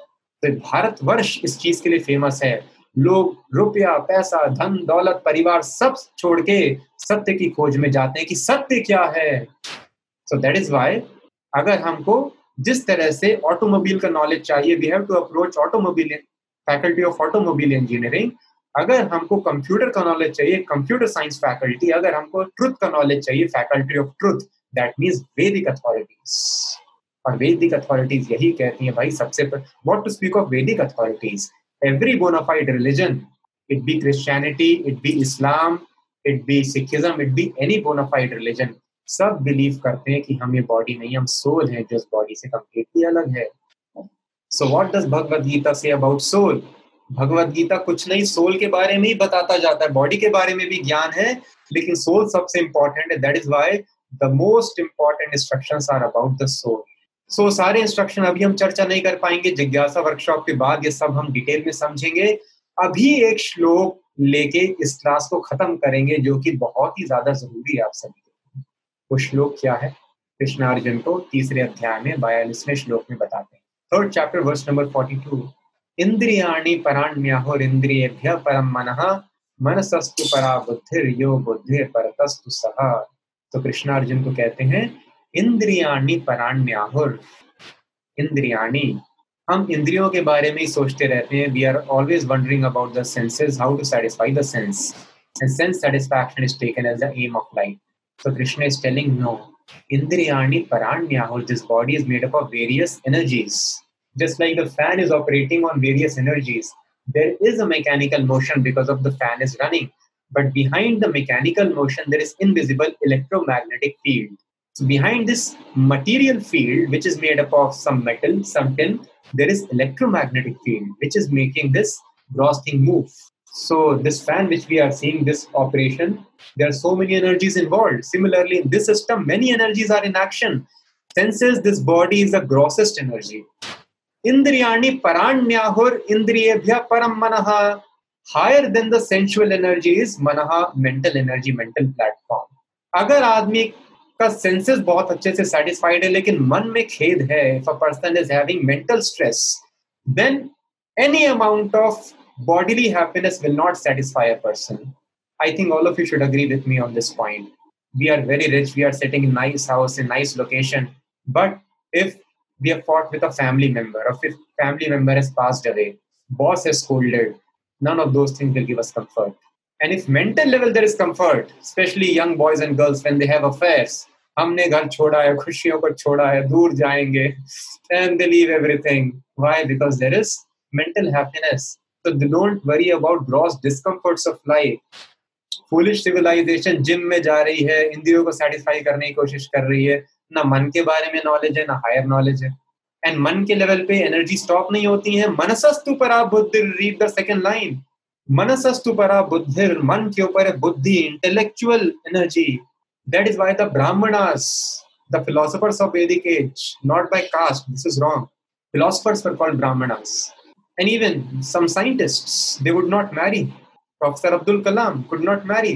तो भारतवर्ष इस चीज़ के लिए फ़ेमस है। लोग रुपया, पैसा, धन, दौलत, परिवार सब छोड़ के सत्य की खोज में जाते हैं कि सत्य क्या है। सो दैट इज़ वाई अगर हमको जिस तरह से ऑटोमोबाइल का नॉलेज चाहिए we have to approach automobile faculty of automobile engineering अगर हमको कंप्यूटर का नॉलेज चाहिए कंप्यूटर साइंस फैकल्टी अगर हमको ट्रुथ का नॉलेज चाहिए faculty of truth that means Vedic authorities और वैदिक अथॉरिटीज यही कहती है, भाई सबसे वॉट टू स्पीक ऑफ़ वैदिक authorities every bona fide religion it be Christianity it be Islam it be Sikhism it be any bona fide religion सब believe करते हैं कि हम ये बॉडी नहीं, हम सोल हैं जो इस बॉडी से कम्प्लीटली अलग है। So what does Bhagavad Gita say about soul भगवत गीता कुछ नहीं सोल के बारे में ही बताता जाता है बॉडी के बारे में भी ज्ञान है, लेकिन सोल सबसे इंपॉर्टेंट है that is why the most important instruction are about the soul so so, सारे इंस्ट्रक्शन अभी हम चर्चा नहीं कर पाएँगे। जिज्ञासा वर्कशॉप के बाद ये सब हम डिटेल में समझेंगे। अभी एक श्लोक लेके इस क्लास को खत्म करेंगे जो कि बहुत ही ज़्यादा ज़रूरी है आप सभी के वो श्लोक क्या है? कृष्ण अर्जुन को तीसरे अध्याय में बयालीसवें श्लोक में बताते हैं। Third chapter verse number forty two इंद्रियाणि पराण्यहुरिंद्रियेभ्य परम मन मनसस्तु परा बुद्धिर यो बुद्धि परतस्तु सह तो कृष्णार्जुन को कहते हैं इंद्रियाणि पराण्याहुर इंद्रियाणि हम इंद्रियों के बारे में ही सोचते रहते हैं we are always wondering about the senses how to satisfy the sense and sense satisfaction is taken as the aim of life. So Krishna is telling no. Indriyani Paranyahur, this body is made up of various energies. just like the fan is operating on various energies there is a mechanical motion because of the fan is running but behind the mechanical motion there is invisible electromagnetic field so behind this material field which is made up of some metal some tin there is electromagnetic field which is making this gross thing move so this fan which we are seeing this operation there are so many energies involved similarly in this system many energies are in action senses this body is the grossest energy इंद्रियाणी पराण्याहुर इंद्रियभ्य परम मन higher than the sensual energy is मन mental energy mental platform अगर आदमी का senses बहुत अच्छे से satisfied है लेकिन मन में खेद है if a person is having mental stress then any amount of bodily happiness will not satisfy a person. I think all of you should agree with me on this point. We are very rich, we are sitting in nice house, in nice location. But if we have fought with a family member, a fifth family member has passed away, boss has scolded. None of those things will give us comfort. And if mental level there is comfort specially young boys and girls when they have affairs हमने घर छोड़ा है, खुशियों को छोड़ा है, दूर जाएँगे and they leave everything why because there is mental happiness तो don't worry about gross discomforts of life foolish civilization gym में जा रही है, इंद्रियों को सेटिस्फाई करने की कोशिश कर रही है। ना मन के बारे में नॉलेज है, ना हायर नॉलेज है। एंड मन के लेवल पे एनर्जी स्टॉप नहीं होती है। मनसस्तु पर आप रीड द सेकंड लाइन मनसस्तु परा बुद्धि मन के ऊपर है बुद्धि intellectual energy that is why the Brahmanas the philosophers of Vedic age not by caste this is wrong philosophers were called brahmanas and even some scientists they would not marry professor abdul kalam could not marry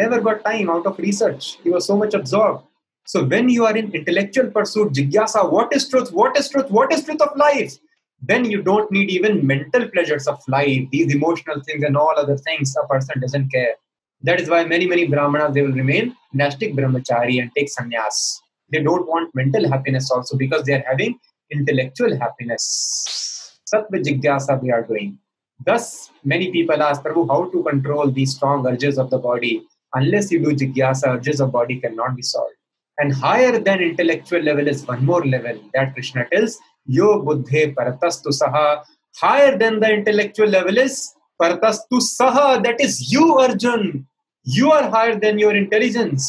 never got time out of research he was so much absorbed So when you are in intellectual pursuit, jigyasa, what is truth? What is truth? What is truth of life? Then you don't need even mental pleasures of life, these emotional things and all other things. A person doesn't care. That is why many, many brahmanas, they will remain nastic brahmachari and take sannyas. They don't want mental happiness also because they are having intellectual happiness. Sattva jigyasa they are doing. Thus, many people ask, Prabhu, how to control these strong urges of the body? Unless you do jigyasa, urges of body cannot be solved. And higher than intellectual level is one more level that Krishna tells, Yo buddhe paratastu saha. Higher than the intellectual level is paratastu saha. That is you, Arjun. You are higher than your intelligence.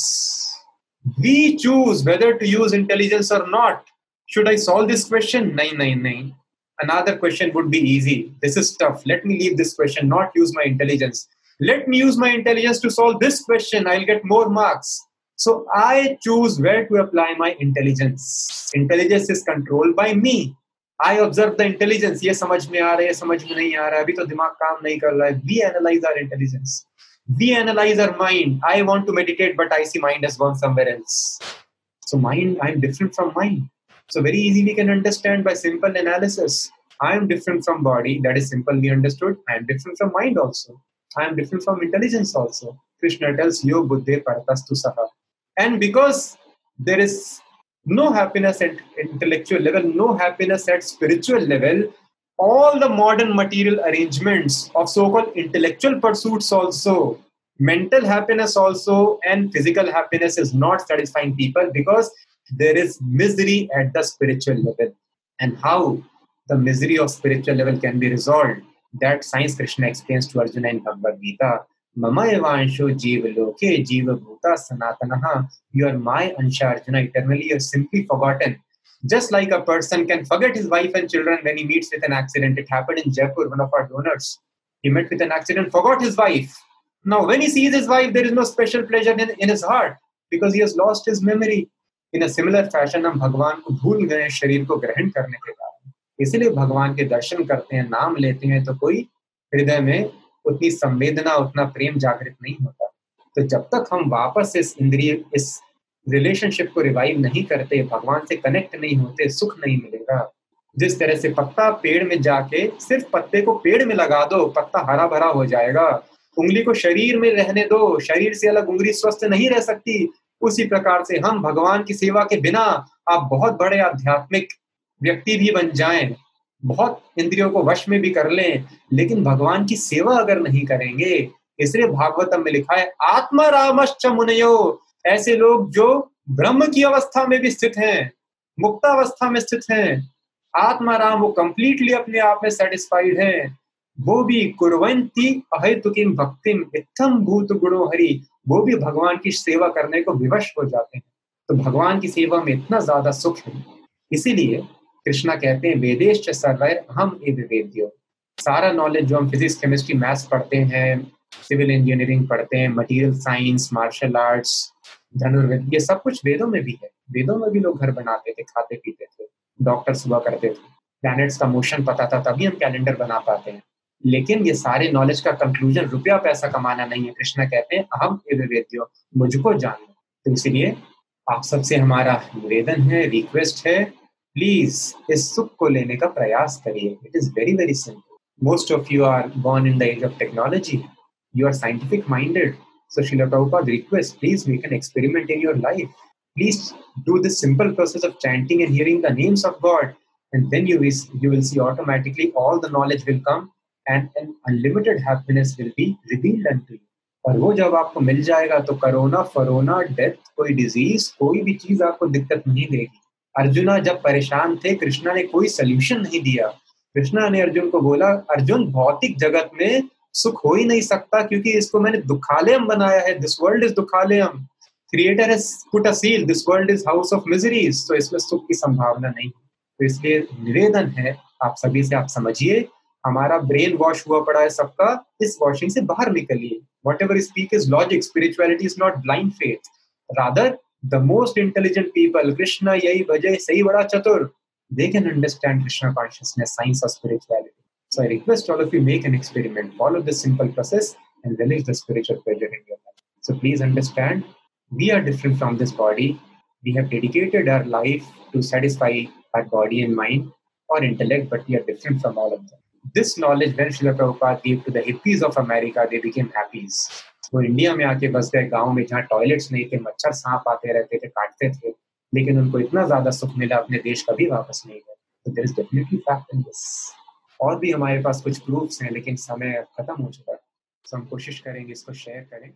We choose whether to use intelligence or not. Should I solve this question? Nine, nine, nine. Another question would be easy. This is tough. Let me leave this question, not use my intelligence. Let me use my intelligence to solve this question. I'll get more marks. So I choose where to apply my intelligence. Intelligence is controlled by me. I observe the intelligence. ये समझ में आ रहा है समझ में नहीं आ रहा है अभी तो दिमाग काम नहीं कर रहा है We analyze our intelligence. we analyze our mind. I want to meditate, but I see mind has gone somewhere else. So mind, I'm different from mind. So very easy we can understand by simple analysis. I am different from body. That is simple. We understood. I am different from mind also. I am different from intelligence also. Krishna tells you buddhe partastu saha. And because there is no happiness at intellectual level, no happiness at spiritual level, all the modern material arrangements of so-called intellectual pursuits also mental happiness also and physical happiness is not satisfying people because there is misery at the spiritual level. And how the misery of spiritual level can be resolved that science krishna explains to arjuna in bhagavad gita ममयवांशो जीव लोके जीव भूता सनातन। You are my अंश Arjuna eternally you're simply forgotten just like a person can forget his wife and children when he meets with an accident it happened in Jaipur one of our donors he met with an accident forgot his wife now when he sees his wife there is no special pleasure in in his heart because he has lost his memory in a similar fashion हम भगवान को भूल गए शरीर को ग्रहण करने के बाद इसलिए भगवान के दर्शन करते हैं, नाम लेते हैं तो कोई हृदय में उतनी संवेदना, उतना प्रेम जागृत नहीं होता। तो जब तक हम वापस इस इंद्रिय, इस रिलेशनशिप को रिवाइव नहीं करते, भगवान से कनेक्ट नहीं होते, सुख नहीं मिलेगा। जिस तरह से पत्ता पेड़ में जाके, सिर्फ़ पत्ते को पेड़ में लगा दो, पत्ता हरा भरा हो जाएगा। उंगली को शरीर में रहने दो, शरीर से अलग उंगली स्वस्थ नहीं रह सकती। उसी प्रकार से हम भगवान की सेवा के बिना आप बहुत बड़े आध्यात्मिक व्यक्ति भी बन जाएँ। बहुत इंद्रियों को वश में भी कर लें, लेकिन भगवान की सेवा अगर नहीं करेंगे, इसलिए भागवतम में लिखा है, आत्मा रामश्च मुनयो। ऐसे लोग जो ब्रह्म की अवस्था में भी स्थित हैं, मुक्तावस्था में स्थित हैं आत्माराम वो कंप्लीटली अपने आप में सेटिस्फाइड है। वो भी कुरवंती अहेतुकिम भक्तिम इतम भूत गुणो हरि। वो भी भगवान की सेवा करने को विवश हो जाते हैं। तो भगवान की सेवा में इतना ज़्यादा सुख है। इसीलिए कृष्णा कहते हैं वेदेश सर्वैर हम ए विवेद्यो सारा नॉलेज जो हम फिजिक्स केमिस्ट्री मैथ्स पढ़ते हैं सिविल इंजीनियरिंग पढ़ते हैं मटेरियल साइंस मार्शल आर्ट्स धनुर्वेद, ये सब कुछ वेदों में भी है। वेदों में भी लोग घर बनाते थे, खाते पीते थे डॉक्टर सुबह करते थे। प्लैनेट्स का मोशन पता था, तभी हम कैलेंडर बना पाते हैं। लेकिन ये सारे नॉलेज का कंक्लूजन रुपया पैसा कमाना नहीं है। कृष्णा कहते हैं, अहम विवेद्यो मुझको जान। तो इसलिए आप सबसे हमारा निवेदन है रिक्वेस्ट है प्लीज़ इस सुख को लेने का प्रयास करिए। It is very very simple most of you are born in the age of technology you are scientific minded so शिलोपाउपा request please make an experiment in your life please do this simple process of chanting and hearing the names of God and then you you will see automatically all the knowledge will come and an unlimited happiness will be revealed and और वो जब आपको मिल जाएगा तो corona, फरोना death कोई disease कोई भी चीज़ आपको दिक्कत नहीं देगी। अर्जुना जब परेशान थे, कृष्णा ने कोई सोल्यूशन नहीं दिया। कृष्णा ने अर्जुन को बोला, अर्जुन, भौतिक जगत में सुख हो ही नहीं सकता क्योंकि इसको मैंने दुखालयम बनाया है। This world is दुखालयम। Creator seal this world is house of miseries तो इसमें सुख की संभावना नहीं। तो इसलिए निवेदन है, आप सभी से आप समझिए, हमारा ब्रेन वॉश हुआ पड़ा है सबका, इस वॉशिंग से बाहर निकलिए। Whatever speak is logic spirituality is not blind faith rather the most intelligent people, Krishna yai bhajai sai vada chatur, they can understand Krishna consciousness, science or spirituality. So I request all of you make an experiment, follow this simple process and release the spiritual pleasure in your life. So please understand, we are different from this body. We have dedicated our life to satisfy our body and mind or intellect, but we are different from all of them. This knowledge, when Srila Prabhupada gave to the hippies of America, they became happies. वो India में आके बस गए, गाँव में जहाँ toilets नहीं थे, मच्छर सांप आते रहते थे, काटते थे, लेकिन उनको इतना ज़्यादा सुख मिला, अपने देश कभी वापस नहीं गए। तो there is definitely fact in this और भी हमारे पास कुछ प्रूफ्स हैं, लेकिन समय खत्म हो चुका है। तो हम कोशिश करेंगे इसको शेयर करें।